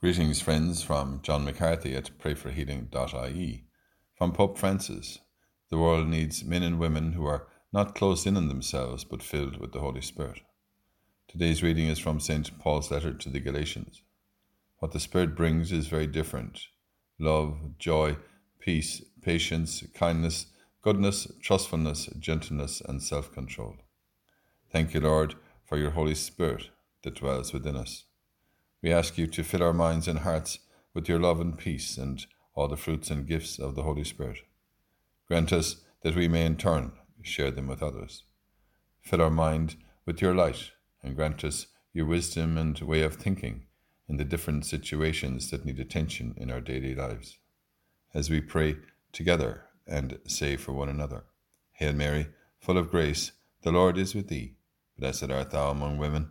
Greetings, friends, from John McCarthy at prayforhealing.ie. From Pope Francis The world needs men and women who are not closed in on themselves but filled with the Holy Spirit. Today's reading is from St. Paul's letter to the Galatians. What the Spirit brings is very different love, joy, peace, patience, kindness, goodness, trustfulness, gentleness, and self control. Thank you, Lord, for your Holy Spirit that dwells within us. We ask you to fill our minds and hearts with your love and peace and all the fruits and gifts of the Holy Spirit. Grant us that we may in turn share them with others. Fill our mind with your light and grant us your wisdom and way of thinking in the different situations that need attention in our daily lives. As we pray together and say for one another, Hail Mary, full of grace, the Lord is with thee. Blessed art thou among women